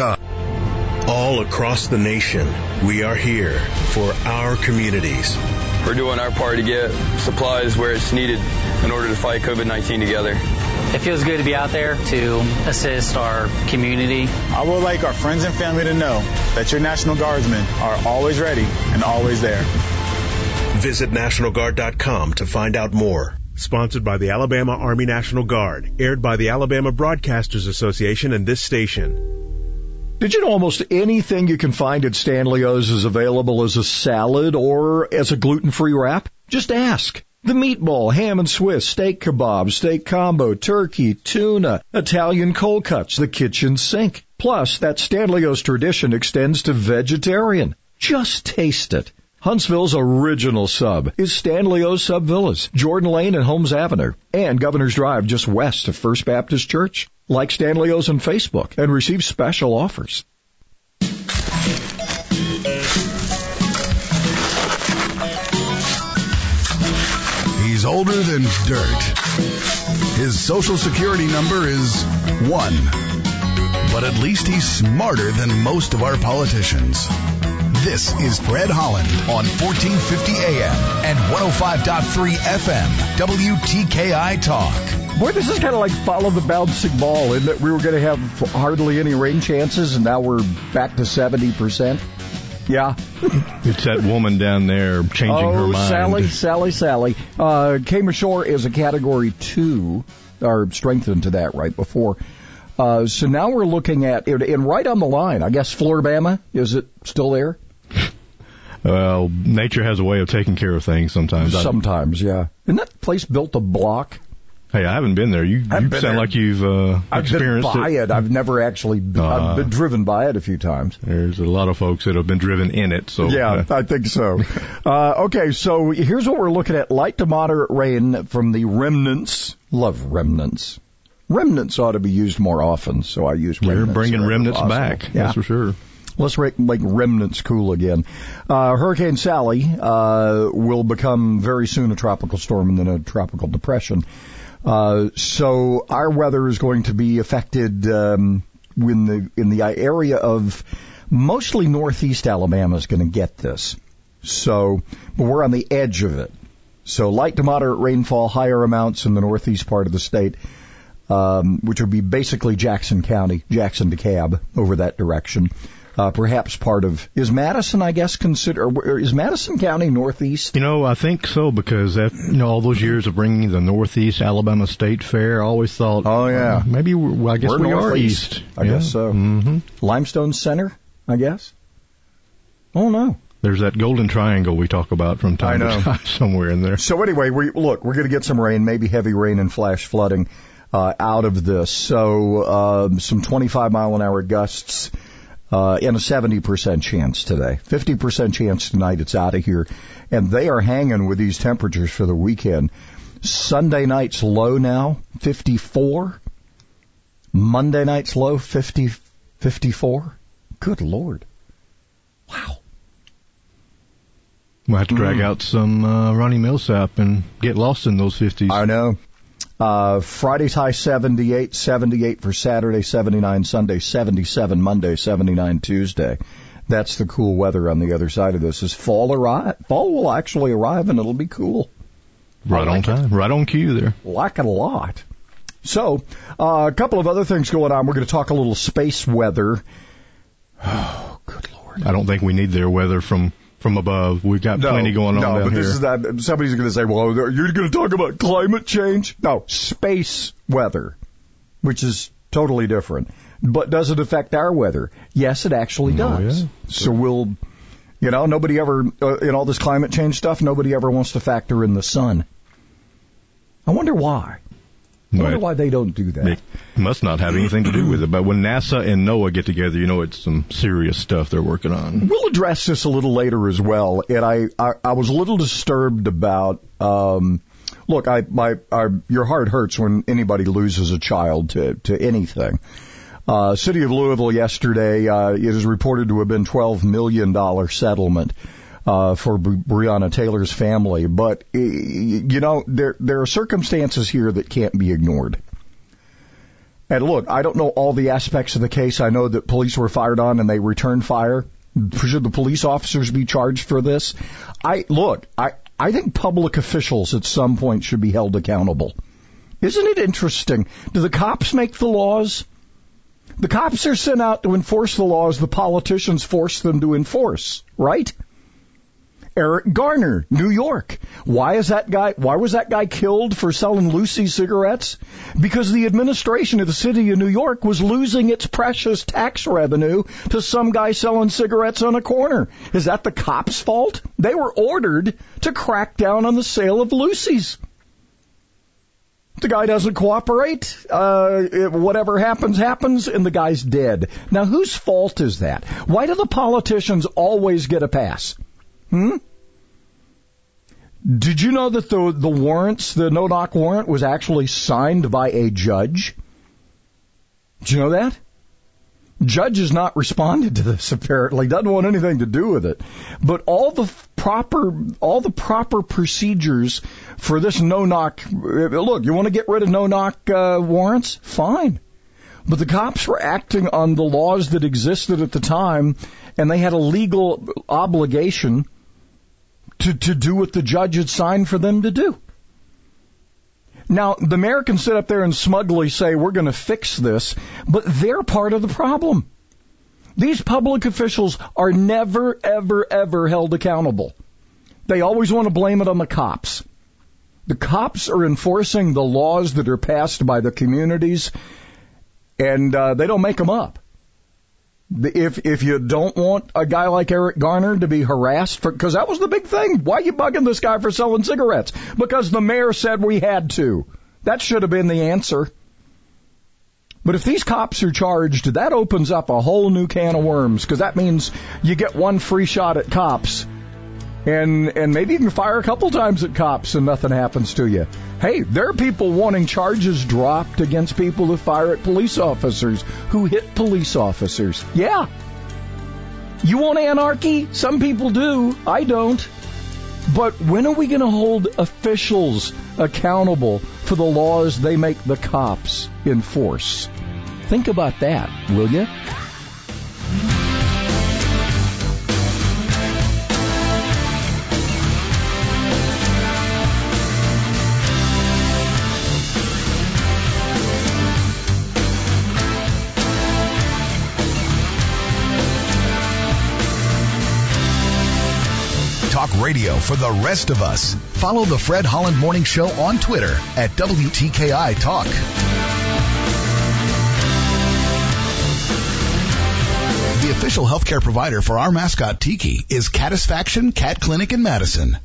StanleyOsCombat.com. All across the nation, we are here for our communities. We're doing our part to get supplies where it's needed in order to fight COVID-19 together. It feels good to be out there to assist our community. I would like our friends and family to know that your National Guardsmen are always ready and always there. Visit NationalGuard.com to find out more. Sponsored by the Alabama Army National Guard. Aired by the Alabama Broadcasters Association and this station. Did you know almost anything you can find at Stanley's is available as a salad or as a gluten-free wrap? Just ask. The meatball, ham and Swiss, steak kebab, steak combo, turkey, tuna, Italian cold cuts, the kitchen sink. Plus, that Stanley's tradition extends to vegetarian. Just taste it. Huntsville's original sub is Stanley's Sub Villas, Jordan Lane and Holmes Avenue, and Governor's Drive just west of First Baptist Church. Like Stanley's on Facebook and receive special offers. He's older than dirt. His social security number is one. But at least he's smarter than most of our politicians. This is Fred Holland on 1450 AM and 105.3 FM, WTKI Talk. Boy, this is kind of like follow the bouncing ball, in that we were going to have hardly any rain chances, and now we're back to 70%. Yeah. it's that woman down there changing oh, her mind. Sally, Sally, Sally. Uh, came ashore is a category two, or strengthened to that right before. Uh, so now we're looking at, it and right on the line, I guess Floribama, is it still there? Well, nature has a way of taking care of things sometimes. Sometimes, yeah. Isn't that place built a block? Hey, I haven't been there. You, you sound there. like you've uh, I've experienced been by it. it. I've never actually. Been, Uh, I've been driven by it a few times. There's a lot of folks that have been driven in it. So Yeah, I think so. uh, okay, so here's what we're looking at: light to moderate rain from the remnants. Love remnants. Remnants ought to be used more often, so I use. you're bringing remnants back. Yeah. That's for sure. Let's make, make remnants cool again. Uh, Hurricane Sally uh, will become very soon a tropical storm and then a tropical depression. Uh, so our weather is going to be affected um, in the in the area of mostly northeast Alabama is going to get this. So, but we're on the edge of it. So light to moderate rainfall, higher amounts in the northeast part of the state, um, which would be basically Jackson County, Jackson DeKalb over that direction. Uh, perhaps part of is Madison, I guess, consider or is Madison County northeast? You know, I think so because that, you know all those years of bringing the Northeast Alabama State Fair, I always thought, Oh, yeah. uh, maybe we're, well, I guess We're we are east. I guess so. hmm Limestone Center, I guess. Oh no. There's that golden triangle we talk about from time to time somewhere in there. So anyway, we look, we're going to get some rain, maybe heavy rain and flash flooding uh, out of this. So um, some 25 mile an hour gusts uh, and a 70% chance today. 50% chance tonight. It's out of here, and they are hanging with these temperatures for the weekend. Sunday night's low now, 54. Monday night's low, 50, 54. Good lord. Wow. We'll have to drag Mm. out some uh, Ronnie Milsap and get lost in those 50s. I know. Uh, Friday's high 78, 78 for Saturday, 79 Sunday, 77 Monday, 79 Tuesday. That's the cool weather on the other side of this. Is fall arrive? Fall will actually arrive and it'll be cool. right on time, right on cue there. Like it a lot. So, uh, a couple of other things going on. We're going to talk a little space weather. Oh, good lord. I don't think we need their weather from from above. We've got plenty going on no, down but here. this is not. Somebody's going to say, "Well, you're going to talk about climate change." No, space weather, which is totally different. But does it affect our weather? Yes, it actually Oh, does. yeah. So we'll, you know, nobody ever uh, in all this climate change stuff. Nobody ever wants to factor in the sun. I wonder why. I wonder Right. why they don't do that. It must not have anything to do with it. But when NASA and NOAA get together, you know it's some serious stuff they're working on. We'll address this a little later as well. And I, I, I was a little disturbed about, um, look, I, my, I, your heart hurts when anybody loses a child to, to anything. Uh, City of Louisville yesterday, uh, it is reported to have been $12 million settlement. Uh, for Breonna Taylor's family, but y- you know there there are circumstances here that can't be ignored. And look, I don't know all the aspects of the case. I know that police were fired on and they returned fire. Should the police officers be charged for this? I look, I I think public officials at some point should be held accountable. Isn't it interesting? Do the cops make the laws? The cops are sent out to enforce the laws the politicians force them to enforce, right? Eric Garner, New York. Why is that guy, why was that guy killed for selling loosie cigarettes? Because the administration of the city of New York was losing its precious tax revenue to some guy selling cigarettes on a corner. Is that the cops' fault? They were ordered to crack down on the sale of loosies. The guy doesn't cooperate. Uh, whatever happens, happens, and the guy's dead. Now, whose fault is that? Why do the politicians always get a pass? Hmm? Did you know that the the warrants, the no knock warrant, was actually signed by a judge? Did you know that? Judge has not responded to this apparently, doesn't want anything to do with it. But all the proper all the proper procedures for this no knock look, you want to get rid of no knock uh, warrants? Fine. But the cops were acting on the laws that existed at the time and they had a legal obligation to, to do what the judge had signed for them to do. Now, the can sit up there and smugly say, we're going to fix this, but they're part of the problem. These public officials are never, ever, ever held accountable. They always want to blame it on the cops. The cops are enforcing the laws that are passed by the communities, and uh, they don't make them up. If if you don't want a guy like Eric Garner to be harassed because that was the big thing. Why are you bugging this guy for selling cigarettes? Because the mayor said we had to. That should have been the answer. But if these cops are charged, that opens up a whole new can of worms because that means you get one free shot at cops and and maybe you can fire a couple times at cops and nothing happens to you. Hey, there are people wanting charges dropped against people who fire at police officers, who hit police officers. Yeah. You want anarchy? Some people do. I don't. But when are we going to hold officials accountable for the laws they make the cops enforce? Think about that, will you? Radio for the rest of us. Follow the Fred Holland Morning Show on Twitter at WTKI Talk. The official healthcare provider for our mascot Tiki is Catisfaction Cat Clinic in Madison.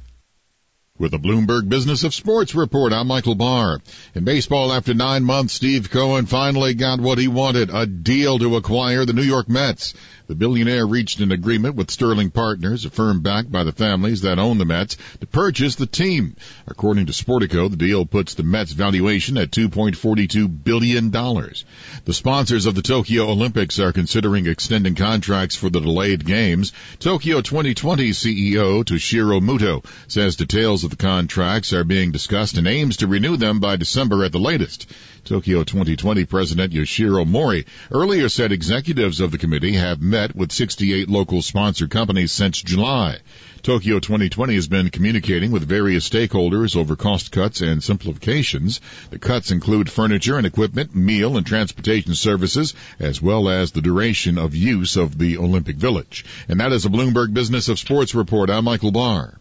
With the Bloomberg Business of Sports report, I'm Michael Barr. In baseball, after nine months, Steve Cohen finally got what he wanted, a deal to acquire the New York Mets. The billionaire reached an agreement with Sterling Partners, a firm backed by the families that own the Mets, to purchase the team. According to Sportico, the deal puts the Mets valuation at $2.42 billion. The sponsors of the Tokyo Olympics are considering extending contracts for the delayed games. Tokyo 2020 CEO Toshiro Muto says details of the contracts are being discussed and aims to renew them by December at the latest. Tokyo 2020 President Yoshiro Mori earlier said executives of the committee have met with 68 local sponsor companies since July. Tokyo 2020 has been communicating with various stakeholders over cost cuts and simplifications. The cuts include furniture and equipment, meal and transportation services, as well as the duration of use of the Olympic Village. And that is a Bloomberg Business of Sports report. I'm Michael Barr.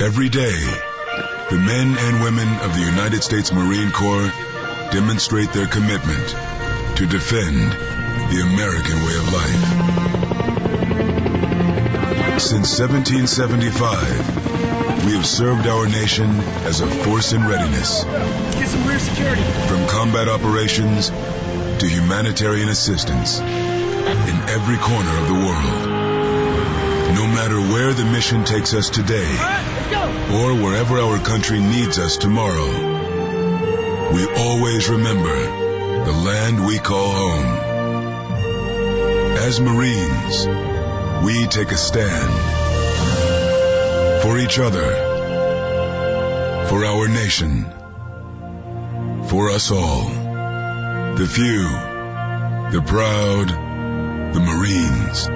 Every day, the men and women of the United States Marine Corps demonstrate their commitment to defend the American way of life. Since 1775, we have served our nation as a force in readiness. Get some rear security. From combat operations to humanitarian assistance in every corner of the world. No matter where the mission takes us today, or wherever our country needs us tomorrow, we always remember the land we call home. As Marines, we take a stand for each other, for our nation, for us all. The few, the proud, the Marines.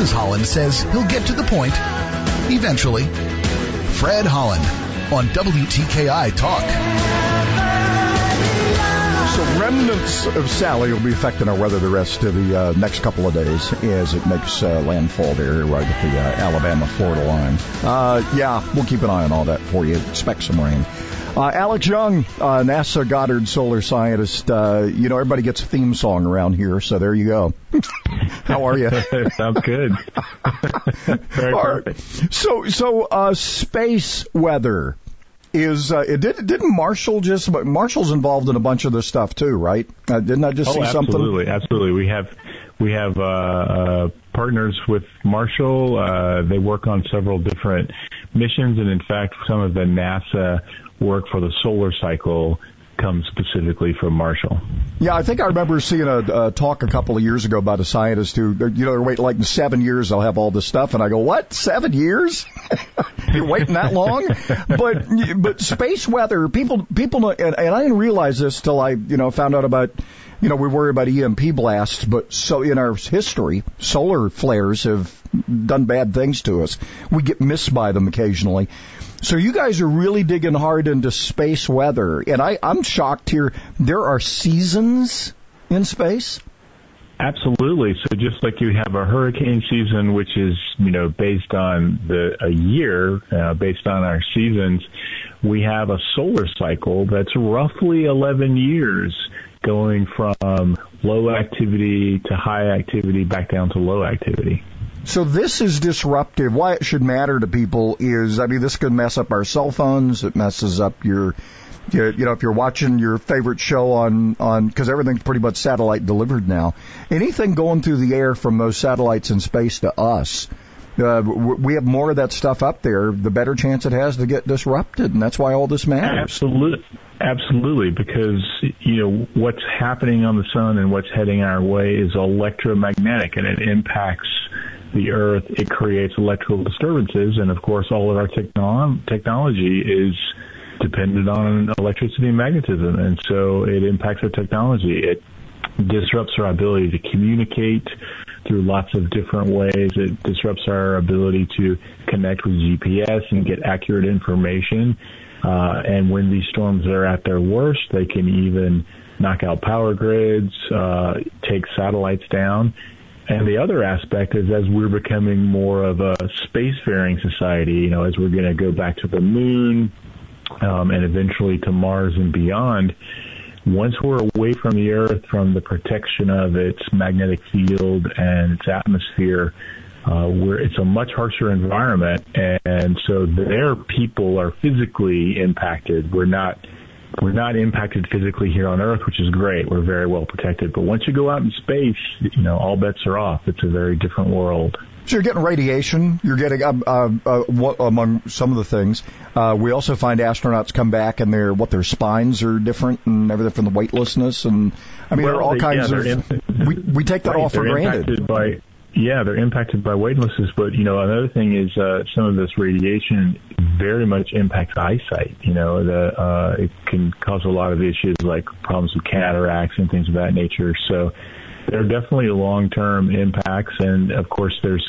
Mrs. Holland says he'll get to the point eventually. Fred Holland on WTKI Talk. So remnants of Sally will be affecting our weather the rest of the uh, next couple of days as it makes uh, landfall there right at the uh, Alabama-Florida line. Uh, yeah, we'll keep an eye on all that for you. Expect some rain. Uh, Alex Young, uh, NASA Goddard solar scientist. Uh, you know, everybody gets a theme song around here, so there you go. How are you? Sounds good. Very perfect. So, so uh, space weather is uh, it did didn't Marshall just but Marshall's involved in a bunch of this stuff too, right? Uh, didn't I just oh, see absolutely, something? Absolutely, absolutely. We have we have uh, uh, partners with Marshall. Uh, they work on several different missions, and in fact, some of the NASA work for the solar cycle comes specifically from Marshall. Yeah, I think I remember seeing a, a talk a couple of years ago about a scientist who, you know, they're waiting like seven years they'll have all this stuff, and I go, what? Seven years? You're waiting that long? but but space weather, people people, know, and, and I didn't realize this till I, you know, found out about. You know, we worry about EMP blasts, but so in our history, solar flares have done bad things to us. We get missed by them occasionally. So you guys are really digging hard into space weather, and I, I'm shocked here. There are seasons in space. Absolutely. So just like you have a hurricane season, which is you know based on the a year, uh, based on our seasons, we have a solar cycle that's roughly 11 years, going from low activity to high activity back down to low activity. So this is disruptive. Why it should matter to people is, I mean, this could mess up our cell phones. It messes up your, your you know, if you're watching your favorite show on, on, cause everything's pretty much satellite delivered now. Anything going through the air from those satellites in space to us, uh, we have more of that stuff up there, the better chance it has to get disrupted. And that's why all this matters. Absolutely. Absolutely, because you know what's happening on the sun and what's heading our way is electromagnetic, and it impacts the Earth. It creates electrical disturbances, and of course, all of our techno- technology is dependent on electricity and magnetism, and so it impacts our technology. It disrupts our ability to communicate through lots of different ways. It disrupts our ability to connect with GPS and get accurate information. Uh, and when these storms are at their worst, they can even knock out power grids, uh, take satellites down. And the other aspect is as we're becoming more of a spacefaring society, you know, as we're going to go back to the moon um, and eventually to Mars and beyond, once we're away from the Earth, from the protection of its magnetic field and its atmosphere, uh, where it's a much harsher environment, and so their people are physically impacted. We're not we're not impacted physically here on Earth, which is great. We're very well protected. But once you go out in space, you know all bets are off. It's a very different world. So you're getting radiation. You're getting um, uh, uh, what, among some of the things. Uh, we also find astronauts come back and their what their spines are different and everything from the weightlessness and I mean Well, there are all they- kinds yeah, of. they're we we take that Right, all for granted. by yeah they're impacted by weightlessness but you know another thing is uh some of this radiation very much impacts eyesight you know the uh it can cause a lot of issues like problems with cataracts and things of that nature. So there are definitely long term impacts and of course there's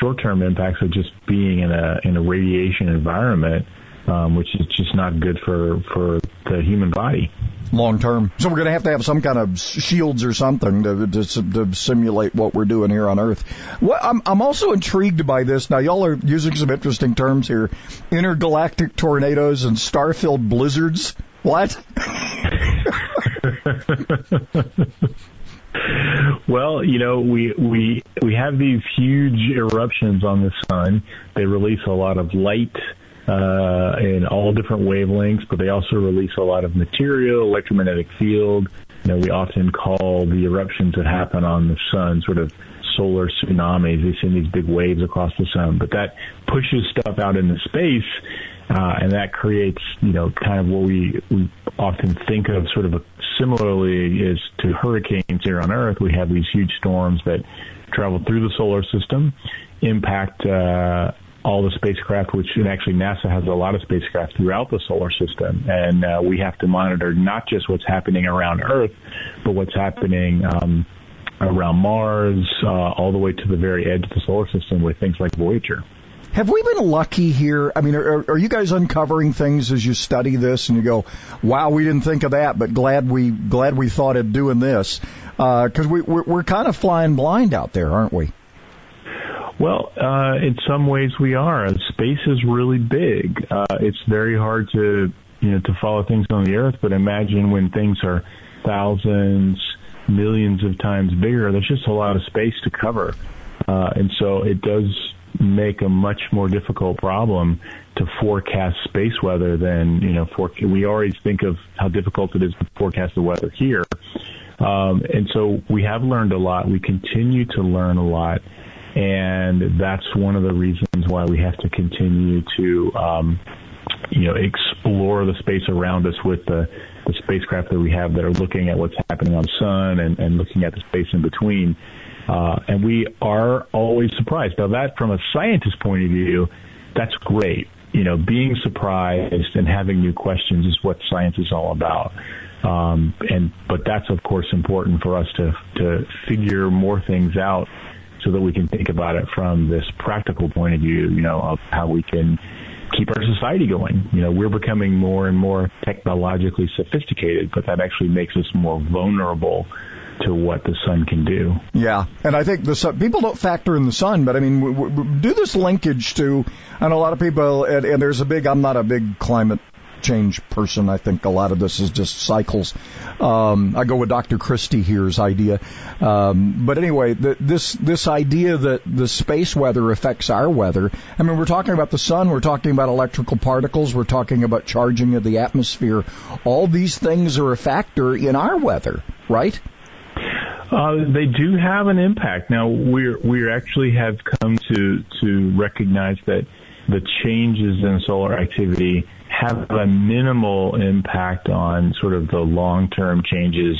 short term impacts of just being in a in a radiation environment um which is just not good for for the human body long term. So we're going to have to have some kind of shields or something to, to, to simulate what we're doing here on Earth. What, I'm, I'm also intrigued by this. Now, y'all are using some interesting terms here: intergalactic tornadoes and star-filled blizzards. What? Well, you know, we we we have these huge eruptions on the sun. They release a lot of light uh, in all different wavelengths, but they also release a lot of material, electromagnetic field. You know, we often call the eruptions that happen on the sun sort of solar tsunamis. They send these big waves across the sun, but that pushes stuff out into space, uh, and that creates, you know, kind of what we, we often think of sort of a, similarly as to hurricanes here on Earth. We have these huge storms that travel through the solar system, impact uh, all the spacecraft, which actually NASA has a lot of spacecraft throughout the solar system, and uh, we have to monitor not just what's happening around Earth, but what's happening. Um, around Mars, uh, all the way to the very edge of the solar system with things like Voyager. Have we been lucky here? I mean, are, are you guys uncovering things as you study this and you go, "Wow, we didn't think of that," but glad we glad we thought of doing this because we we're, we're kind of flying blind out there, aren't we? Well, uh, in some ways we are. Space is really big. Uh, it's very hard to, you know, to follow things on the Earth, but imagine when things are thousands, millions of times bigger. There's just a lot of space to cover, uh, and so it does make a much more difficult problem to forecast space weather than you know. For, we always think of how difficult it is to forecast the weather here, um, and so we have learned a lot. We continue to learn a lot and that's one of the reasons why we have to continue to um, you know explore the space around us with the, the spacecraft that we have that are looking at what's happening on the sun and, and looking at the space in between. Uh, and we are always surprised. Now that from a scientist point of view that's great. You know being surprised and having new questions is what science is all about. Um, and but that's of course important for us to to figure more things out so that we can think about it from this practical point of view, you know, of how we can keep our society going. You know, we're becoming more and more technologically sophisticated, but that actually makes us more vulnerable to what the sun can do. Yeah, and I think the sun, people don't factor in the sun, but I mean, w- w- do this linkage to, and a lot of people, and, and there's a big, I'm not a big climate change person. I think a lot of this is just cycles. Um, I go with Dr. Christy here's idea. Um, but anyway, the, this this idea that the space weather affects our weather. I mean, we're talking about the sun. We're talking about electrical particles. We're talking about charging of the atmosphere. All these things are a factor in our weather, right? Uh, they do have an impact. Now we're we actually have come to to recognize that the changes in solar activity have a minimal impact on sort of the long-term changes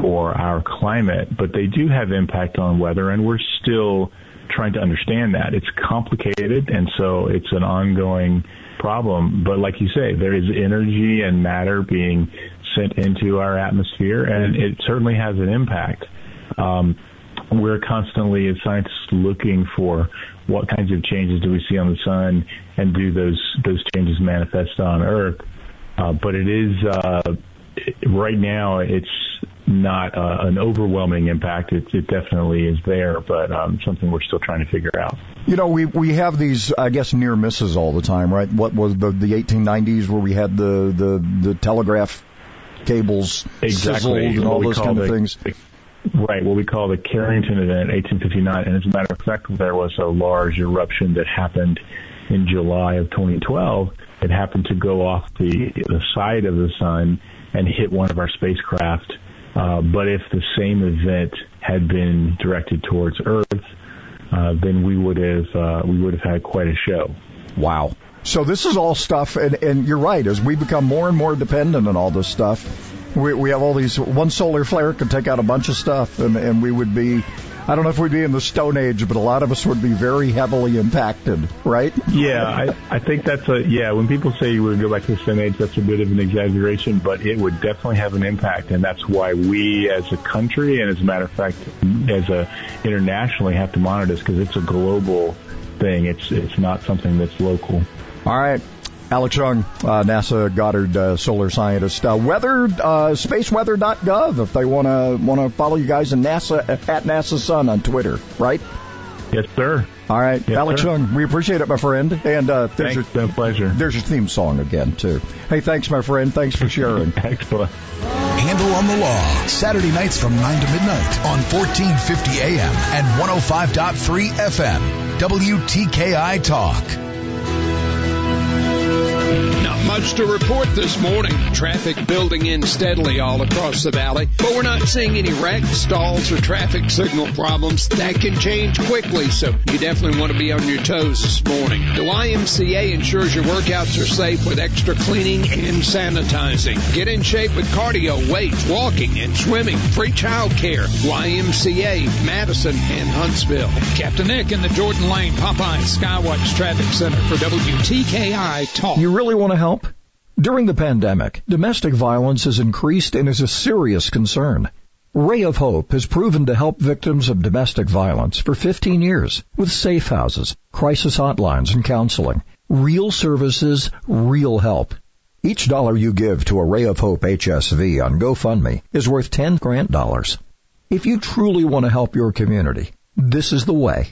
for our climate, but they do have impact on weather, and we're still trying to understand that. It's complicated, and so it's an ongoing problem. But like you say, there is energy and matter being sent into our atmosphere, and it certainly has an impact. Um, we're constantly, as scientists, looking for what kinds of changes do we see on the sun, and do those those changes manifest on Earth. Uh, but it is uh, right now, it's not uh, an overwhelming impact. It, it definitely is there, but um, something we're still trying to figure out. You know, we we have these, I guess, near misses all the time, right? What was the the 1890s where we had the the the telegraph cables exactly. sizzled and all those kind the, of things. The, right, what we call the Carrington event, 1859. And as a matter of fact, there was a large eruption that happened in July of 2012. It happened to go off the the side of the sun and hit one of our spacecraft. Uh, but if the same event had been directed towards Earth, uh, then we would have uh, we would have had quite a show. Wow. So this is all stuff, and, and you're right. As we become more and more dependent on all this stuff, we, we have all these. One solar flare could take out a bunch of stuff, and, and we would be. I don't know if we'd be in the Stone Age, but a lot of us would be very heavily impacted, right? Yeah, I, I think that's a yeah. When people say you would go back to the Stone Age, that's a bit of an exaggeration, but it would definitely have an impact, and that's why we, as a country, and as a matter of fact, as a internationally, have to monitor this because it's a global thing. It's it's not something that's local. All right. Alex Young, uh, NASA Goddard uh, solar scientist. Uh, weather, uh, spaceweather.gov if they want to want to follow you guys in NASA at NASA Sun on Twitter, right? Yes, sir. All right, yes, Alex sir. Young, we appreciate it, my friend. And uh, there's thanks, your a pleasure. There's your theme song again too. Hey, thanks, my friend. Thanks for sharing. Excellent. Handle on the Law, Saturday nights from 9 to midnight on 1450 AM and 105.3 FM. WTKI Talk. Not much to report this morning. Traffic building in steadily all across the valley, but we're not seeing any wrecks, stalls, or traffic signal problems. That can change quickly, so you definitely want to be on your toes this morning. The YMCA ensures your workouts are safe with extra cleaning and sanitizing. Get in shape with cardio, weights, walking, and swimming. Free child care. YMCA, Madison, and Huntsville. Captain Nick in the Jordan Lane Popeye Skywatch Traffic Center for WTKI Talk. You really want to help? During the pandemic, domestic violence has increased and is a serious concern. Ray of Hope has proven to help victims of domestic violence for 15 years with safe houses, crisis hotlines, and counseling. Real services, real help. Each dollar you give to a Ray of Hope HSV on GoFundMe is worth 10 grant dollars. If you truly want to help your community, this is the way.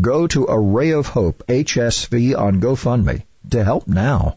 Go to Ray of Hope HSV on GoFundMe to help now.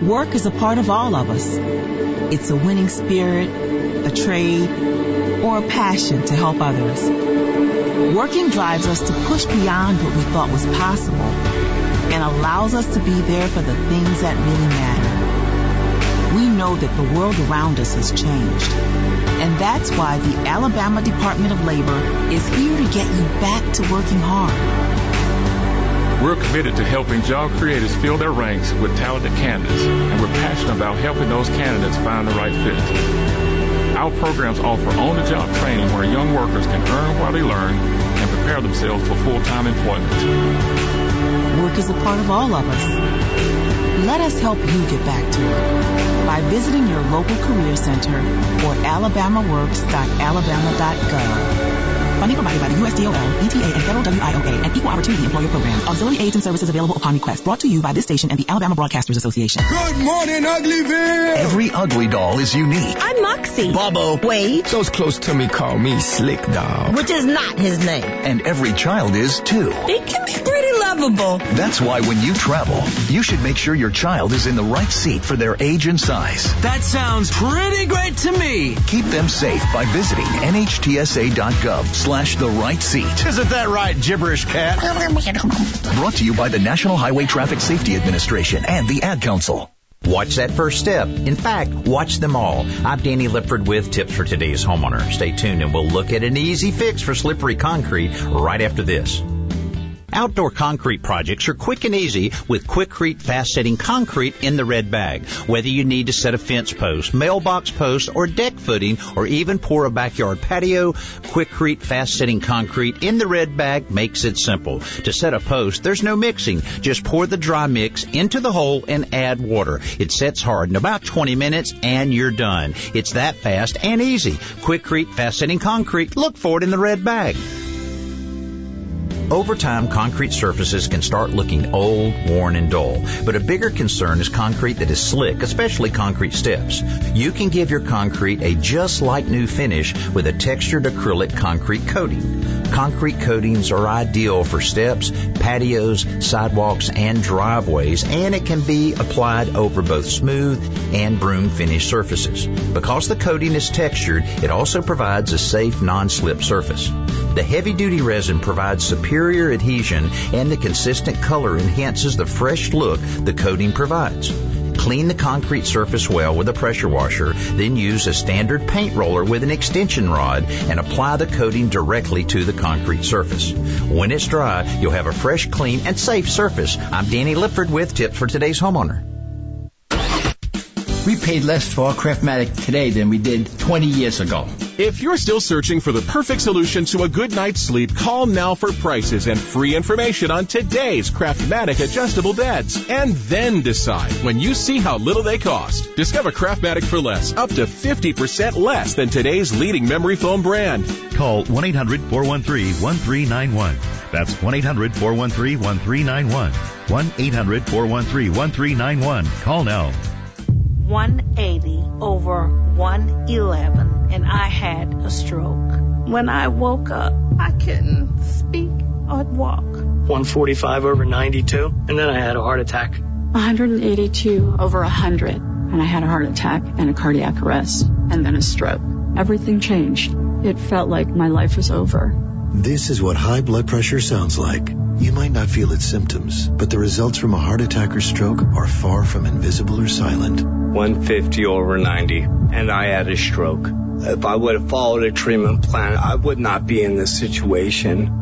Work is a part of all of us. It's a winning spirit, a trade, or a passion to help others. Working drives us to push beyond what we thought was possible and allows us to be there for the things that really matter. We know that the world around us has changed. And that's why the Alabama Department of Labor is here to get you back to working hard. We're committed to helping job creators fill their ranks with talented candidates, and we're passionate about helping those candidates find the right fit. Our programs offer on-the-job training where young workers can earn while they learn and prepare themselves for full-time employment. Work is a part of all of us. Let us help you get back to it by visiting your local career center or alabamaworks.alabama.gov. Funding provided by the USDOL, ETA, and Federal WIOA and Equal Opportunity Employer Program. Auxiliary aids and services available upon request. Brought to you by this station and the Alabama Broadcasters Association. Good morning, Uglyville! Every ugly doll is unique. I'm Moxie. Bobo. Wade. Those close to me call me Slick Dog. Which is not his name. And every child is too. He can be pretty lovable. That's why when you travel, you should make sure your child is in the right seat for their age and size. That sounds pretty great to me. Keep them safe by visiting nhtsa.gov slash the right seat. Isn't that right, gibberish cat? Brought to you by the National Highway Traffic Safety Administration and the Ad Council. Watch that first step. In fact, watch them all. I'm Danny Lipford with tips for today's homeowner. Stay tuned and we'll look at an easy fix for slippery concrete right after this. Outdoor concrete projects are quick and easy with Quikrete fast setting concrete in the red bag. Whether you need to set a fence post, mailbox post, or deck footing, or even pour a backyard patio, Quikrete fast setting concrete in the red bag makes it simple. To set a post, there's no mixing. Just pour the dry mix into the hole and add water. It sets hard in about 20 minutes and you're done. It's that fast and easy. Quikrete fast setting concrete. Look for it in the red bag. Over time, concrete surfaces can start looking old, worn, and dull. But a bigger concern is concrete that is slick, especially concrete steps. You can give your concrete a just like new finish with a textured acrylic concrete coating. Concrete coatings are ideal for steps, patios, sidewalks, and driveways, and it can be applied over both smooth and broom finished surfaces. Because the coating is textured, it also provides a safe non-slip surface. The heavy duty resin provides superior adhesion and the consistent color enhances the fresh look the coating provides. Clean the concrete surface well with a pressure washer, then use a standard paint roller with an extension rod and apply the coating directly to the concrete surface. When it's dry, you'll have a fresh, clean, and safe surface. I'm Danny Lipford with tips for today's homeowner. We paid less for our Craftmatic today than we did 20 years ago. If you're still searching for the perfect solution to a good night's sleep, call now for prices and free information on today's Craftmatic adjustable beds. And then decide when you see how little they cost. Discover Craftmatic for less, up to 50% less than today's leading memory foam brand. Call 1-800-413-1391. That's 1-800-413-1391. 1-800-413-1391. Call now. 180 over 111 and I had a stroke. When I woke up, I couldn't speak or walk. 145 over 92 and then I had a heart attack. 182 over 100 and I had a heart attack and a cardiac arrest and then a stroke. Everything changed. It felt like my life was over. This is what high blood pressure sounds like. You might not feel its symptoms, but the results from a heart attack or stroke are far from invisible or silent. 150 over 90, and I had a stroke. If I would have followed a treatment plan, I would not be in this situation.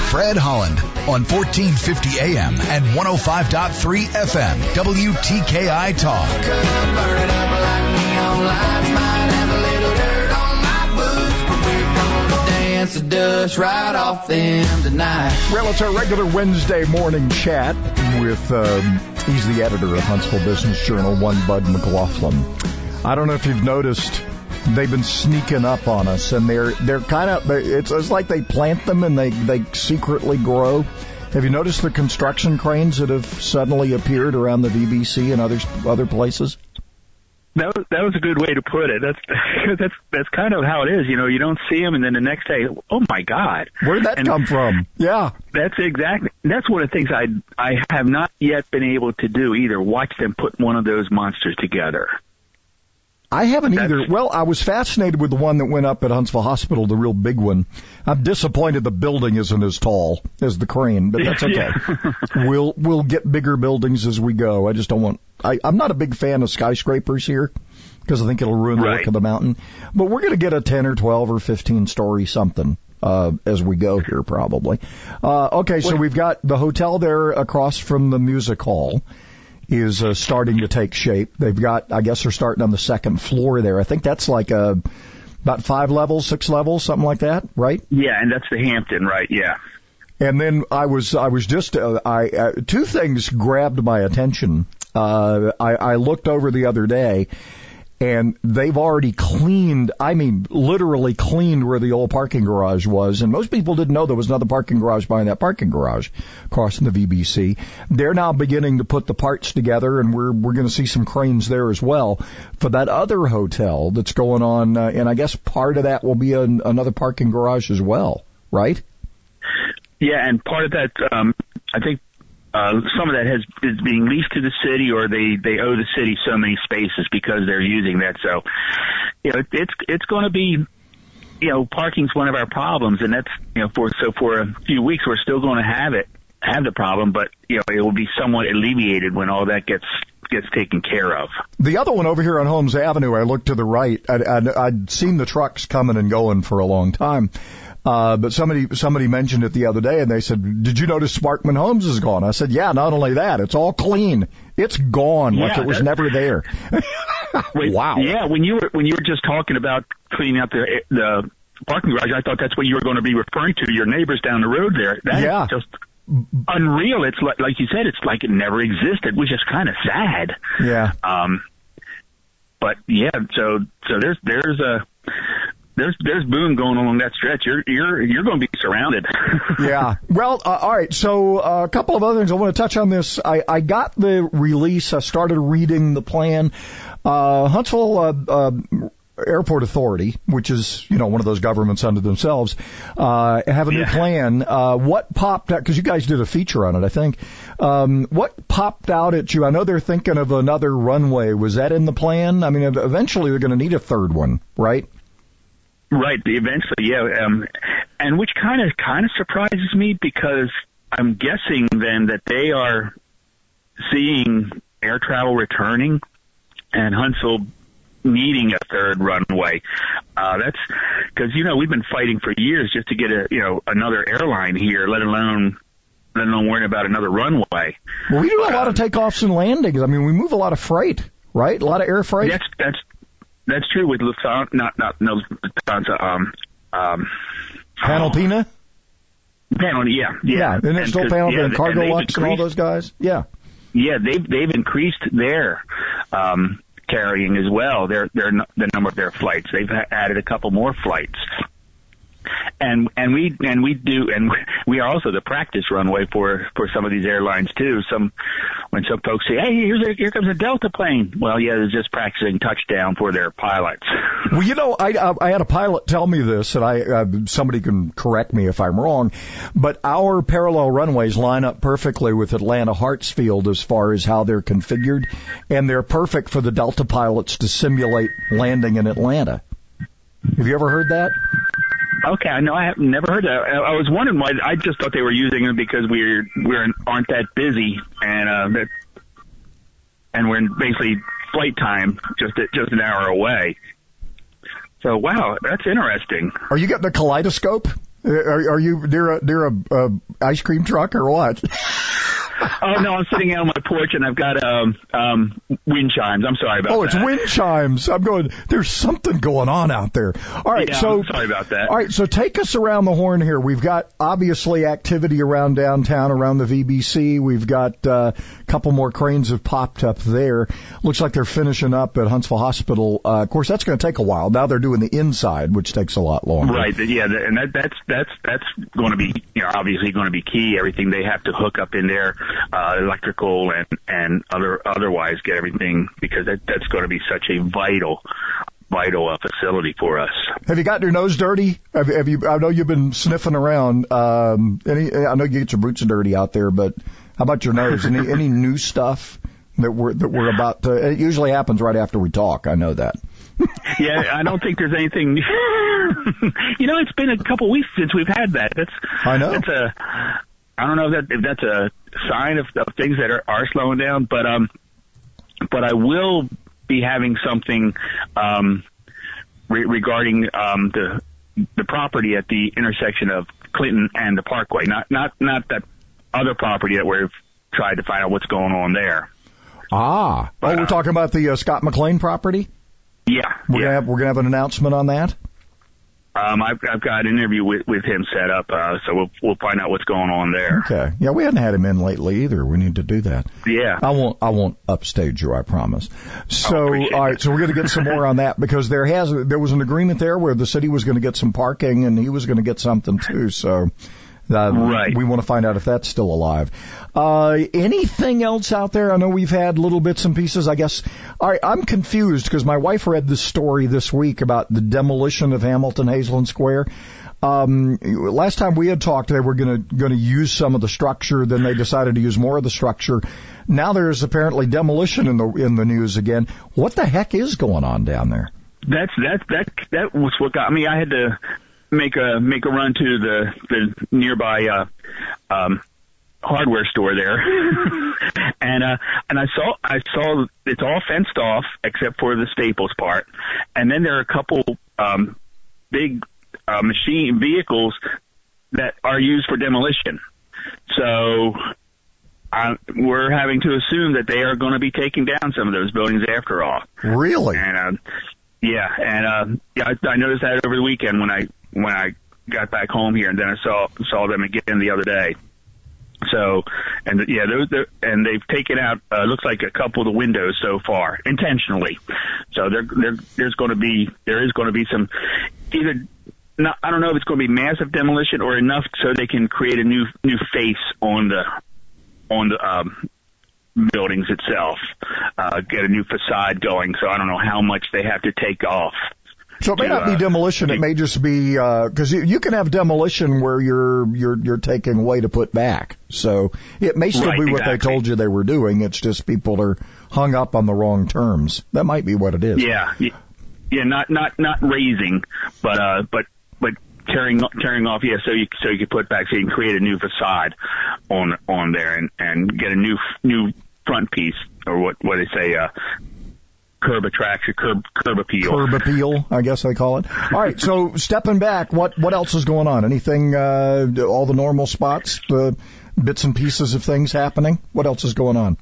Fred Holland on 1450 AM and 105.3 FM, WTKI Talk. the dust right off them tonight. Well, it's our regular Wednesday morning chat with, um, he's the editor of Huntsville Business Journal, one Bud McLaughlin. I don't know if you've noticed, they've been sneaking up on us and they're, they're kind of, it's, it's like they plant them and they, they secretly grow. Have you noticed the construction cranes that have suddenly appeared around the VBC and other, other places? That was, that was a good way to put it. That's that's that's kind of how it is. You know, you don't see them, and then the next day, oh my God, where did that and come from? Yeah, that's exactly. That's one of the things I I have not yet been able to do either. Watch them put one of those monsters together. I haven't That's, either. Well, I was fascinated with the one that went up at Huntsville Hospital, the real big one. I'm disappointed the building isn't as tall as the crane, but that's okay. We'll we'll get bigger buildings as we go. I just don't want. I, I'm not a big fan of skyscrapers here because I think it'll ruin the right. look of the mountain. But we're going to get a 10 or 12 or 15 story something. Uh, as we go here, probably. Uh, okay, so we've got the hotel there across from the music hall is uh, starting to take shape. They've got, I guess they're starting on the second floor there. I think that's like a, about five levels, six levels, something like that, right? Yeah, and that's the Hampton, right? Yeah. And then I was, I was just, uh, I, uh, two things grabbed my attention. Uh, I, I looked over the other day and they've already cleaned, I mean, literally cleaned where the old parking garage was. And most people didn't know there was another parking garage behind that parking garage crossing the VBC. They're now beginning to put the parts together and we're, we're going to see some cranes there as well for that other hotel that's going on. Uh, and I guess part of that will be an, another parking garage as well, right? Yeah, and part of that, um, I think uh, some of that has is being leased to the city, or they they owe the city so many spaces because they're using that. So, you know, it's it's going to be, you know, parking's one of our problems, and that's you know for so for a few weeks we're still going to have it have the problem, but you know it will be somewhat alleviated when all that gets gets taken care of. The other one over here on Holmes Avenue, I looked to the right. I'd, I'd, I'd seen the trucks coming and going for a long time. Uh, but somebody somebody mentioned it the other day, and they said, "Did you notice Sparkman Homes is gone?" I said, "Yeah, not only that, it's all clean. It's gone like it was never there." Wait, wow. Yeah, when you were when you were just talking about cleaning out the the parking garage, I thought that's what you were going to be referring to. Your neighbors down the road there. That Yeah. just unreal. It's like like you said, it's like it never existed, which is kind of sad. Yeah. Um, but yeah, so so there's there's a there's there's boom going along that stretch. You're you're you're going to be surrounded. yeah. Well, uh, all right. So uh, a couple of other things I want to touch on this. I, I got the release. I started reading the plan. Uh, Huntsville uh, uh, Airport Authority, which is you know one of those governments unto themselves, uh, have a new plan. Uh, what popped out? Because you guys did a feature on it, I think. Um, what popped out at you? I know they're thinking of another runway. Was that in the plan? I mean, eventually they're going to need a third one, right? Right, eventually, yeah. Um, and which kind of kind of surprises me because I'm guessing then that they are seeing air travel returning and Huntsville needing a third runway. Uh, that's because you know we've been fighting for years just to get a you know another airline here, let alone let alone worrying about another runway. Well, we do a lot of takeoffs and landings. I mean, we move a lot of freight, right? A lot of air freight. That's that's that's true with Lufthansa, not not no Lufthansa. Um, um, Panalpina. Panel, yeah, yeah. and it's still Panalpina yeah, and Cargolux and all those guys. Yeah. Yeah, they've they've increased their um, carrying as well. Their their n- the number of their flights. They've added a couple more flights. And and we and we do and we are also the practice runway for for some of these airlines too. Some when some folks say, "Hey, here's a, here comes a Delta plane." Well, yeah, they're just practicing touchdown for their pilots. Well, you know, I I I had a pilot tell me this, and I uh, somebody can correct me if I'm wrong, but our parallel runways line up perfectly with Atlanta Hartsfield as far as how they're configured, and they're perfect for the Delta pilots to simulate landing in Atlanta. Have you ever heard that? Okay, I know I have never heard that. I, I was wondering why. I just thought they were using it because we're we're aren't that busy and uh, that and we're in basically flight time just just an hour away. So wow, that's interesting. Are you getting a kaleidoscope? Uh, Are, are you near a near a, a ice cream truck or what? oh no, I'm sitting out on my porch and I've got um um wind chimes. I'm sorry about Oh, that. it's wind chimes. I'm going. There's something going on out there. All right, Yeah, so I'm sorry about that. All right, so take us around the horn here. We've got obviously activity around downtown, around the VBC. We've got uh, a couple more cranes have popped up there. Looks like they're finishing up at Huntsville Hospital. Uh, of course, that's going to take a while. Now they're doing the inside, which takes a lot longer. Right. Yeah. And that, that's that's that's going to be you know obviously going to be key. Everything they have to hook up in there, uh, electrical and and other otherwise get everything because that that's going to be such a vital vital uh, facility for us. Have you gotten your nose dirty? Have, have you? I know you've been sniffing around. Um, any? I know you get your boots dirty out there, but how about your nose? Any any new stuff that we're that we're about to? It usually happens right after we talk. I know that. yeah, I don't think there's anything. you know, it's been a couple weeks since we've had that. That's I know. That's a. I don't know if that if that's a sign of, of things that are, are slowing down, but um, but I will be having something um re- regarding um the the property at the intersection of Clinton and the Parkway. Not not not that other property that we've tried to find out what's going on there. Ah. Oh, we're talking about the uh, Scott McLean property. Yeah. We're gonna have we're gonna have an announcement on that. Um, I've, I've got an interview with, with him set up, uh, so we'll we'll find out what's going on there. Okay. Yeah, we hadn't had him in lately either. We need to do that. Yeah. I won't. I won't upstage you. I promise. So, all right. So we're going to get some more on that because there has there was an agreement there where the city was going to get some parking and he was going to get something too. So. Uh, Right. We want to find out if that's still alive. Uh, anything else out there? I know we've had little bits and pieces. I guess. All right. I'm confused because my wife read this story this week about the demolition of Hamilton Haysland Square. Um, last time we had talked, they were going to going to use some of the structure. Then they decided to use more of the structure. Now there's apparently demolition in the in the news again. What the heck is going on down there? That's that that that was what got me. I had to make a make a run to the the nearby uh, um, hardware store there, and uh, and I saw I saw it's all fenced off except for the Staples part, and then there are a couple um, big uh, machine vehicles that are used for demolition. So I, we're having to assume that they are going to be taking down some of those buildings after all. Really? And uh, yeah, and uh, yeah, I, I noticed that over the weekend when I when I got back home here, and then I saw saw them again the other day. So, and yeah, those, they're- and they've taken out uh, looks like a couple of the windows so far intentionally. So there, there there's going to be there is going to be some either. Not, I don't know if it's going to be massive demolition or enough so they can create a new new face on the on the um, buildings itself, uh, get a new facade going. So I don't know how much they have to take off. So it may to, not be uh, demolition. It may just be because you, you can have demolition where you're you're you're taking away to put back. So it may still Right, be what they told you they were doing. It's just people are hung up on the wrong terms. That might be what it is. Yeah, yeah, not not not raising, but uh, but but tearing off tearing off. Yeah, so you so you can put back, so you can create a new facade on on there and and get a new new front piece or what what they say uh curb attraction curb curb appeal. Curb appeal, I guess they call it. All right. So stepping back, what what else is going on? Anything? Uh, all the normal spots, the bits and pieces of things happening. What else is going on?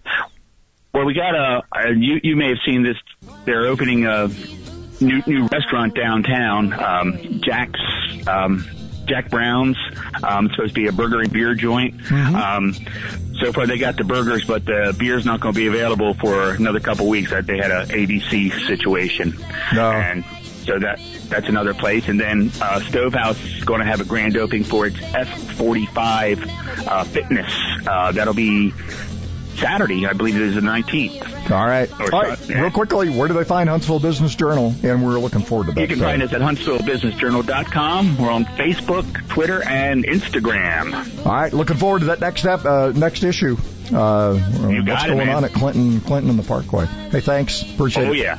Well, we got a, uh you you may have seen this. They're opening a new new restaurant downtown, um, Jack's. Um, Jack Brown's. Um, it's supposed to be a burger and beer joint. Um, so far they got the burgers, but the beer's not going to be available for another couple weeks. That they had a ABC situation, and so that that's another place. And then uh, Stovehouse is going to have a grand opening for its F45 uh, fitness. Uh, that'll be Saturday, I believe it is the 19th. All right. Or All right. so- yeah. Real quickly, where do they find Huntsville Business Journal? And we're looking forward to that. You can So- find us at HuntsvilleBusinessJournal.com. We're on Facebook, Twitter, and Instagram. All right, looking forward to that next step, uh, next issue. Uh, You got what's it, going man. on at Clinton, Clinton and the Parkway? Hey, thanks. Appreciate Oh it. yeah.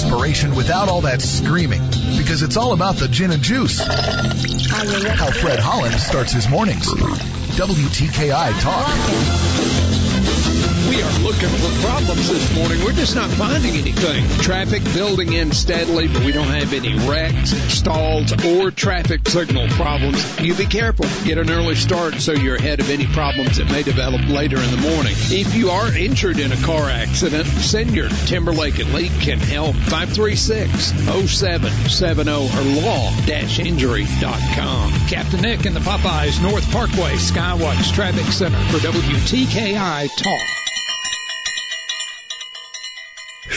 Inspiration without all that screaming, because it's all about the gin and juice. How Fred Holland starts his mornings. WTKI Talk. We are looking for problems this morning. We're just not finding anything. Traffic building in steadily, but we don't have any wrecks, stalls, or traffic signal problems. You be careful. Get an early start so you're ahead of any problems that may develop later in the morning. If you are injured in a car accident, send your Timberlake Leak can help 536-0770 or law-injury.com. Captain Nick in the Popeyes North Parkway Skywatch Traffic Center for WTKI Talk.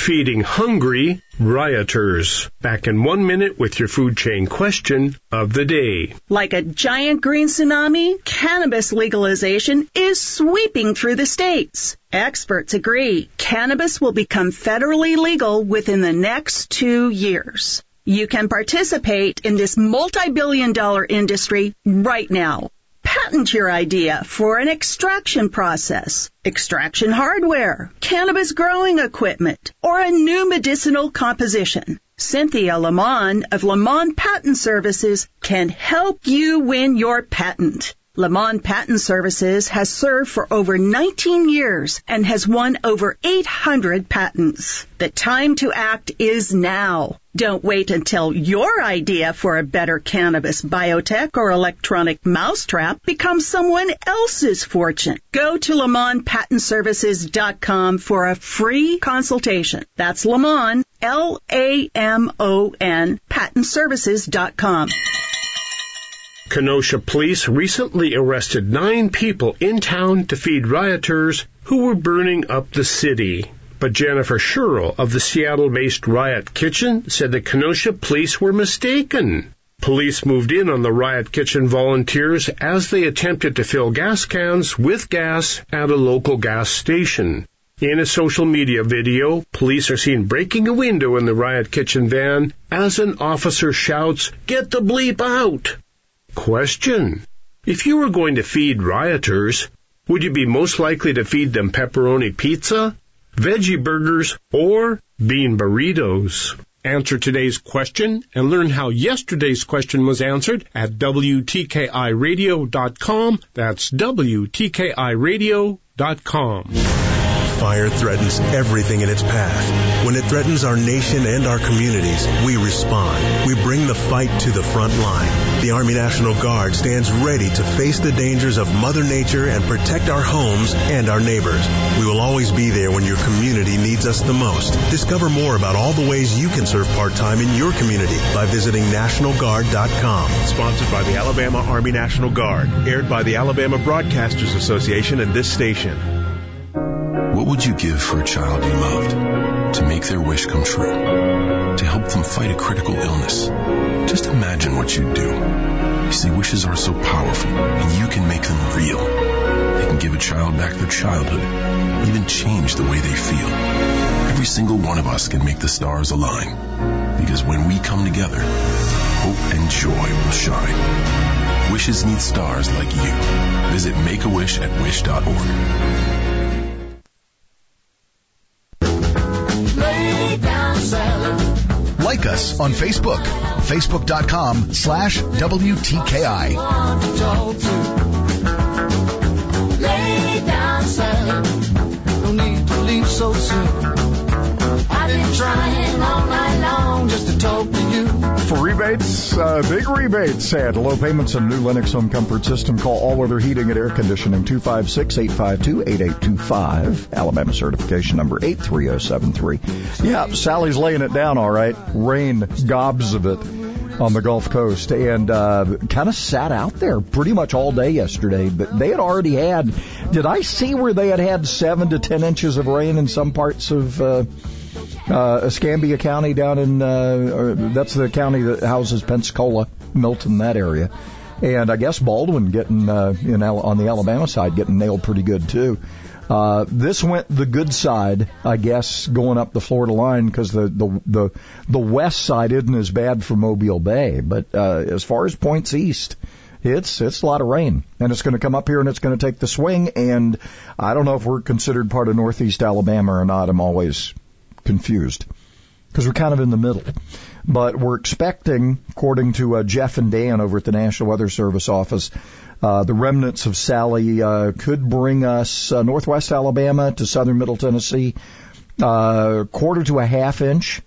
Feeding hungry rioters. Back in one minute with your food chain question of the day. Like a giant green tsunami, cannabis legalization is sweeping through the states. Experts agree cannabis will become federally legal within the next two years. You can participate in this multi-billion dollar industry right now. Patent your idea for an extraction process, extraction hardware, cannabis growing equipment, or a new medicinal composition. Cynthia Lamont of Lamont Patent Services can help you win your patent. Lamont Patent Services has served for over 19 years and has won over 800 patents. The time to act is now. Don't wait until your idea for a better cannabis biotech or electronic mousetrap becomes someone else's fortune. Go to LamontPatentServices.com for a free consultation. That's Lamont, L-A-M-O-N, patentservices.com. Kenosha police recently arrested nine people in town to feed rioters who were burning up the city. But Jennifer Sherrill of the Seattle-based Riot Kitchen said the Kenosha police were mistaken. Police moved in on the Riot Kitchen volunteers as they attempted to fill gas cans with gas at a local gas station. In a social media video, police are seen breaking a window in the Riot Kitchen van as an officer shouts, Get the bleep out! Question. If you were going to feed rioters, would you be most likely to feed them pepperoni pizza, veggie burgers, or bean burritos? Answer today's question and learn how yesterday's question was answered at WTKIRadio.com. That's WTKIRadio.com. Fire threatens everything in its path. When it threatens our nation and our communities, we respond. We bring the fight to the front line. The Army National Guard stands ready to face the dangers of Mother Nature and protect our homes and our neighbors. We will always be there when your community needs us the most. Discover more about all the ways you can serve part-time in your community by visiting NationalGuard.com. Sponsored by the Alabama Army National Guard. Aired by the Alabama Broadcasters Association and this station. What would you give for a child you loved? To make their wish come true? To help them fight a critical illness? Just imagine what you'd do. You see, wishes are so powerful, and you can make them real. They can give a child back their childhood, even change the way they feel. Every single one of us can make the stars align. Because when we come together, hope and joy will shine. Wishes need stars like you. Visit Make-A-Wish at wish.org. us on Facebook. Facebook.com slash WTKI. To talk to you. For rebates, uh, big rebates at low payments and new Lennox home comfort system. Call All Weather Heating and Air Conditioning 256-852-8825. Alabama certification number 83073. Yeah, Sally's laying it down all right. Rain, gobs of it on the Gulf Coast and uh, kind of sat out there pretty much all day yesterday. But they had already had. Did I see where they had had seven to ten inches of rain in some parts of uh, uh, Escambia County down in uh, that's the county that houses Pensacola, Milton, that area. And I guess Baldwin getting uh, in Al- on the Alabama side getting nailed pretty good too. Uh, this went the good side, I guess, going up the Florida line because the, the the the west side isn't as bad for Mobile Bay, but uh, as far as points east, it's it's a lot of rain, and it's going to come up here and it's going to take the swing. And I don't know if we're considered part of Northeast Alabama or not. I'm always confused because we're kind of in the middle. But we're expecting, according to uh, Jeff and Dan over at the National Weather Service office, uh, the remnants of Sally uh, could bring us uh, northwest Alabama to southern Middle Tennessee, uh, quarter to a half inch,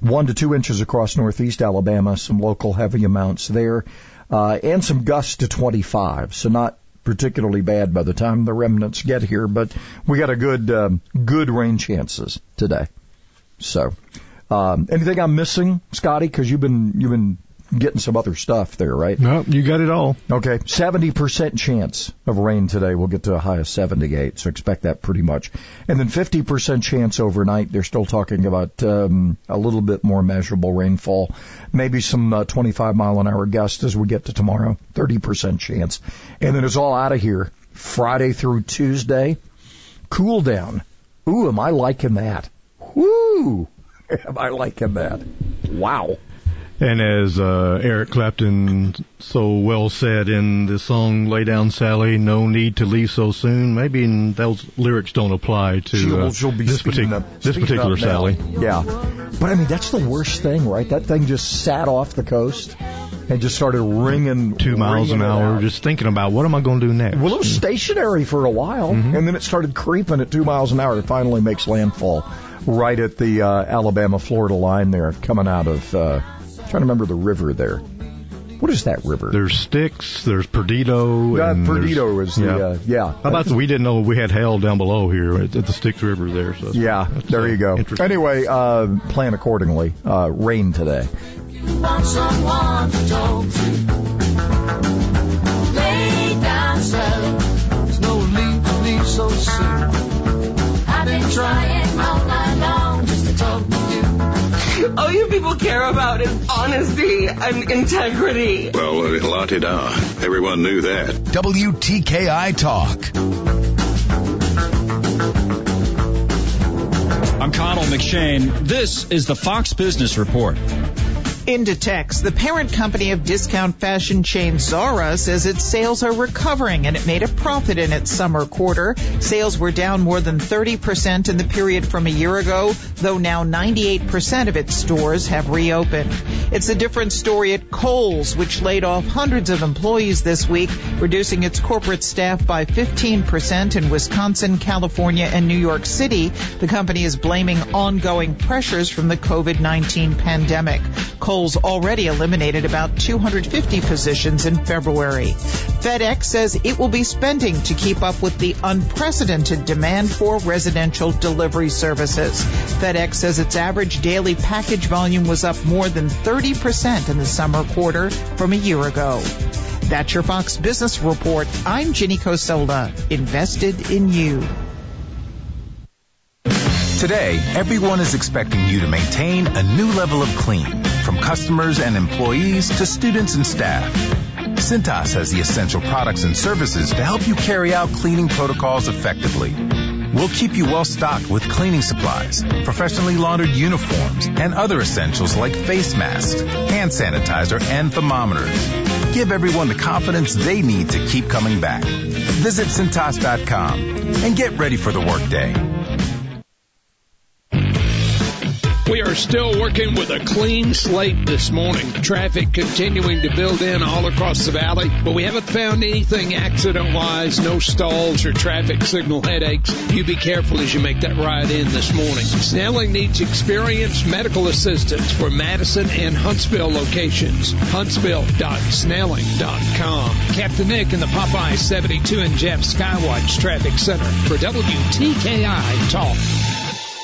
one to two inches across northeast Alabama, some local heavy amounts there, uh, and some gusts to 25. So not particularly bad by the time the remnants get here, but we got a good um, good rain chances today. So, um, anything I'm missing, Scotty? Because you've been you've been getting some other stuff there, right? No, you got it all. Okay, seventy percent chance of rain today. We'll get to a high of seventy-eight, so expect that pretty much. And then fifty percent chance overnight. They're still talking about um, a little bit more measurable rainfall, maybe some uh, twenty-five mile an hour gusts as we get to tomorrow. Thirty percent chance, and then it's all out of here. Friday through Tuesday, cool down. Ooh, am I liking that? Woo! Am I liking that? Wow. And as uh, Eric Clapton so well said in the song "Lay Down, Sally," no need to leave so soon. Maybe those lyrics don't apply to she'll, uh, she'll this, partic- up, this particular. Sally. Yeah, but I mean that's the worst thing, right? That thing just sat off the coast and just started ringing Two miles an ringing it hour, just thinking about what am I going to do next. Well, it was stationary for a while, Mm-hmm. and then it started creeping at two miles an hour. It finally makes landfall right at the uh, Alabama-Florida line there, coming out of. Uh, trying to remember the river there. What is that river? There's Styx, there's Perdido. Uh, and there's- Perdido is the, uh, yeah. How about the, we didn't know we had hell down below here at, at the Styx River there. So Yeah, that's, there uh, you go. Anyway, uh, plan accordingly. Uh, rain today. To talk to. Lay down, Sally. There's no need to leave so soon. I've been trying All you people care about is honesty and integrity. Well, uh, la-ti-da. Everyone knew that. WTKI Talk. I'm Connell McShane. This is the Fox Business Report. Inditex, the parent company of discount fashion chain Zara, says its sales are recovering and it made a profit in its summer quarter. Sales were down more than 30% in the period from a year ago, though now 98% of its stores have reopened. It's a different story at Kohl's, which laid off hundreds of employees this week, reducing its corporate staff by 15% in Wisconsin, California, and New York City. The company is blaming ongoing pressures from the COVID-19 pandemic. Kohl's already eliminated about 250 positions in February. FedEx says it will be spending to keep up with the unprecedented demand for residential delivery services. FedEx says its average daily package volume was up more than 30% in the summer quarter from a year ago. That's your Fox Business Report. I'm Ginny Cosola, invested in you. Today, everyone is expecting you to maintain a new level of clean, customers and employees to students and staff. Cintas has the essential products and services to help you carry out cleaning protocols effectively. We'll keep you well stocked with cleaning supplies, professionally laundered uniforms, and other essentials like face masks, hand sanitizer, and thermometers. Give everyone the confidence they need to keep coming back. Visit Cintas.com and get ready for the workday. We are still working with a clean slate this morning. Traffic continuing to build in all across the valley, but we haven't found anything accident wise, no stalls or traffic signal headaches. You be careful as you make that ride in this morning. Snelling needs experienced medical assistance for Madison and Huntsville locations. Huntsville.snelling.com. Captain Nick in the Popeye 72 and Jeff Skywatch Traffic Center for WTKI Talk.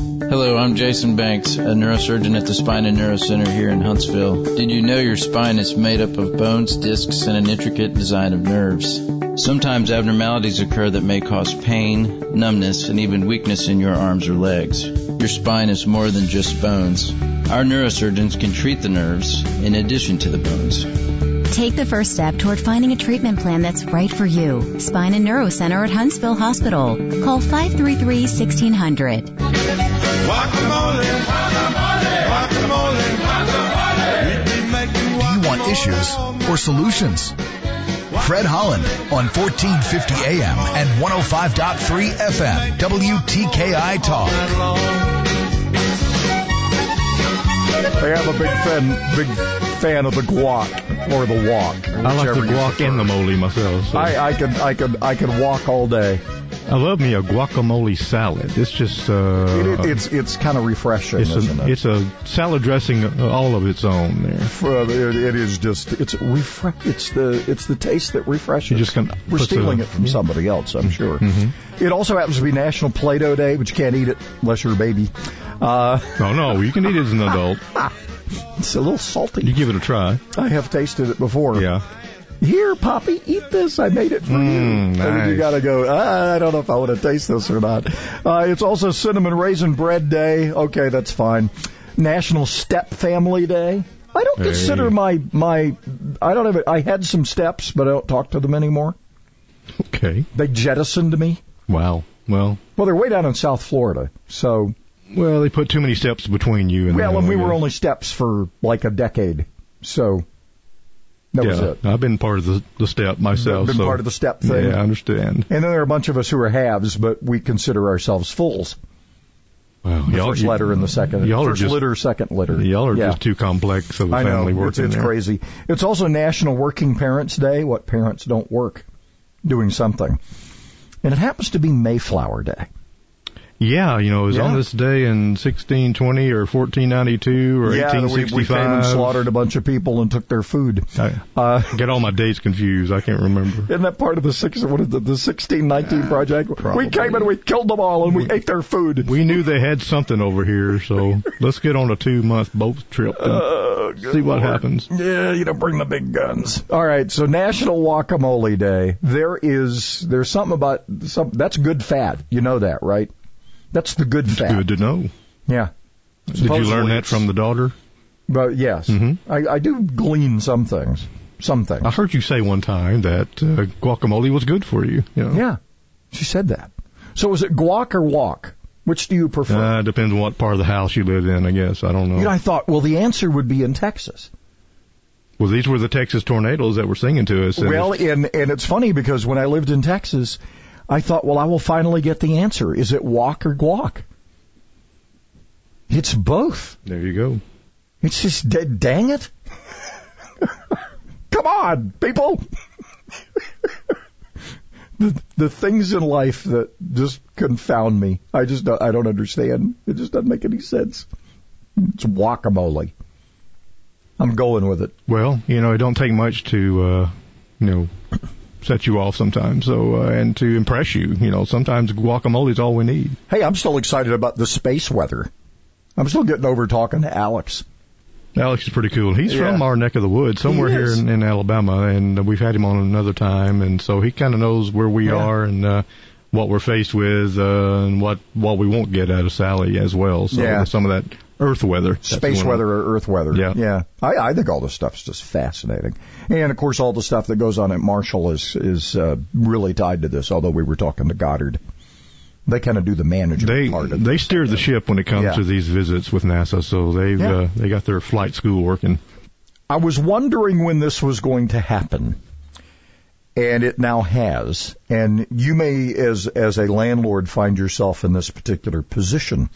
Hello, I'm Jason Banks, a neurosurgeon at the Spine and Neuro Center here in Huntsville. Did you know your spine is made up of bones, discs, and an intricate design of nerves? Sometimes abnormalities occur that may cause pain, numbness, and even weakness in your arms or legs. Your spine is more than just bones. Our neurosurgeons can treat the nerves in addition to the bones. Take the first step toward finding a treatment plan that's right for you. Spine and Neuro Center at Huntsville Hospital. Call 533-1600. Do you want issues or solutions? Fred Holland on 1450 AM and 105.3 FM WTKI Talk. I am a big fan, big fan of the guac or the walk. I like the guac and the moly myself. So. I, I can, I can, I can walk all day. I love me a guacamole salad. It's just uh, it, it's it's kind of refreshing, it's isn't a, it? It's a salad dressing all of its own there. For, it, it is just it's refre- It's the it's the taste that refreshes. You just can, We're stealing a, it from yeah. somebody else, I'm sure. Mm-hmm. It also happens to be National Play-Doh Day, but you can't eat it unless you're a baby. Uh, oh no, you can eat it as an adult. it's a little salty. You give it a try. I have tasted it before. Yeah. Here, Poppy, eat this. I made it for Mm, you. nice. And you gotta go, ah, I don't know if I want to taste this or not. Uh, it's also Cinnamon Raisin Bread Day. Okay, that's fine. National Step Family Day. I don't Hey. consider my, my, I don't have, it. I had some steps, but I don't talk to them anymore. Okay. They jettisoned me. Wow. Well. Well, they're way down in South Florida. So, Well, they put too many steps between you and well, and we were only steps for like a decade. So, that was yeah, it. I've been part of the, the step myself. Been so, part of the step thing. Yeah, I understand. And then there are a bunch of us who are halves, but we consider ourselves fools. Well, the y'all- first letter and the second. y'all are first just- litter, second litter. Y'all are Yeah. just too complex of a I family know it's, it's crazy. It's also National Working Parents Day. What parents don't work, doing something, and it happens to be Mayflower Day. Yeah, you know, it was on this day in 1620 or 1492 or yeah, we, we came and slaughtered a bunch of people and took their food. Uh, Get all my dates confused. I can't remember. Isn't that part of the six? What is it, the sixteen nineteen project? We came and we killed them all and we ate their food. We knew they had something over here, so let's get on a two month boat trip and good see what Lord. happens. Yeah, you know, bring the big guns. All right, so National Guacamole Day. There is there's something about some that's good fat. You know that, right? That's the good fat. Good to know. Yeah. Did you learn that from the daughter? But yes, Mm-hmm. I, I do glean some things. Some things. I heard you say one time that uh, guacamole was good for you. you know? Yeah, she said that. So is it guac or walk? Which do you prefer? Uh, depends on what part of the house you live in, I guess. I don't know. You know, I thought, well, the answer would be in Texas. well, these were the Texas tornadoes that were singing to us. and Well, and and it's funny because when I lived in Texas, I thought, well, I will finally get the answer. Is it walk or guac? It's both. there you go. It's just dang it. Come on, people. the the things in life that just confound me. I just don't, I don't understand. It just doesn't make any sense. It's guacamole. I'm going with it. Well, you know, it don't take much to, uh, you know, set you off sometimes. So, uh, and to impress you, you know, sometimes guacamole is all we need. Hey, I'm still excited about the space weather. I'm still getting over talking to Alex. Alex is pretty cool. He's Yeah. from our neck of the woods, somewhere He here in, in Alabama, and we've had him on another time, and so he kind of knows where we Yeah. are and uh, what we're faced with, uh, and what what we won't get out of Sally as well. So Yeah. some of that Earth weather, that's Space weather or Earth weather. Yeah. Yeah. I, I think all this stuff's just fascinating. And of course all the stuff that goes on at Marshall is, is, uh, really tied to this, although we were talking to Goddard. They kind of do the management They part of it. they steer the ship when it comes Yeah. to these visits with NASA, so they've Yeah. uh, they got their flight school working. I was wondering when this was going to happen. And it now has. And you may, as, as a landlord, find yourself in this particular position.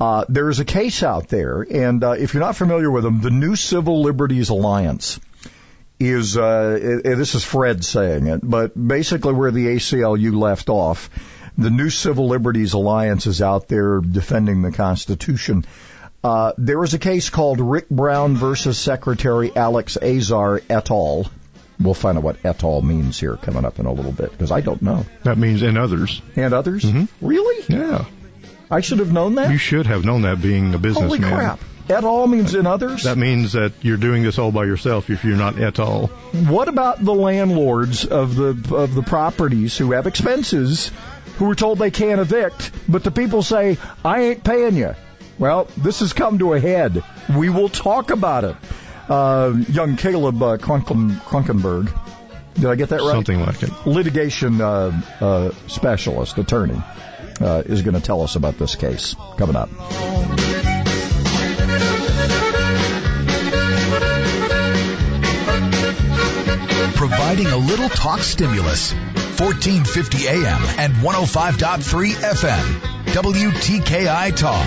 Uh, there is a case out there, and uh, if you're not familiar with them, the New Civil Liberties Alliance is, uh, this is Fred saying it, but basically where the ACLU left off, the New Civil Liberties Alliance is out there defending the Constitution. Uh, there is a case called Rick Brown versus Secretary Alex Azar et al. We'll find out what et al means here coming up in a little bit because I don't know. That means and others. And others? Really? Yeah. I should have known that. You should have known that being a businessman. Holy crap! Et al means in others. That means that you're doing this all by yourself if you're not at all. What about the landlords of the of the properties who have expenses, who are told they can't evict, but the people say, "I ain't paying you." Well, this has come to a head. We will talk about it. Uh, young Caleb uh, Krunken, Kruckenberg, did I get that right? Something like it. Litigation uh, uh, specialist, attorney, uh, is going to tell us about this case coming up. Providing a little talk stimulus. 1450 AM and 105.3 FM. WTKI Talk.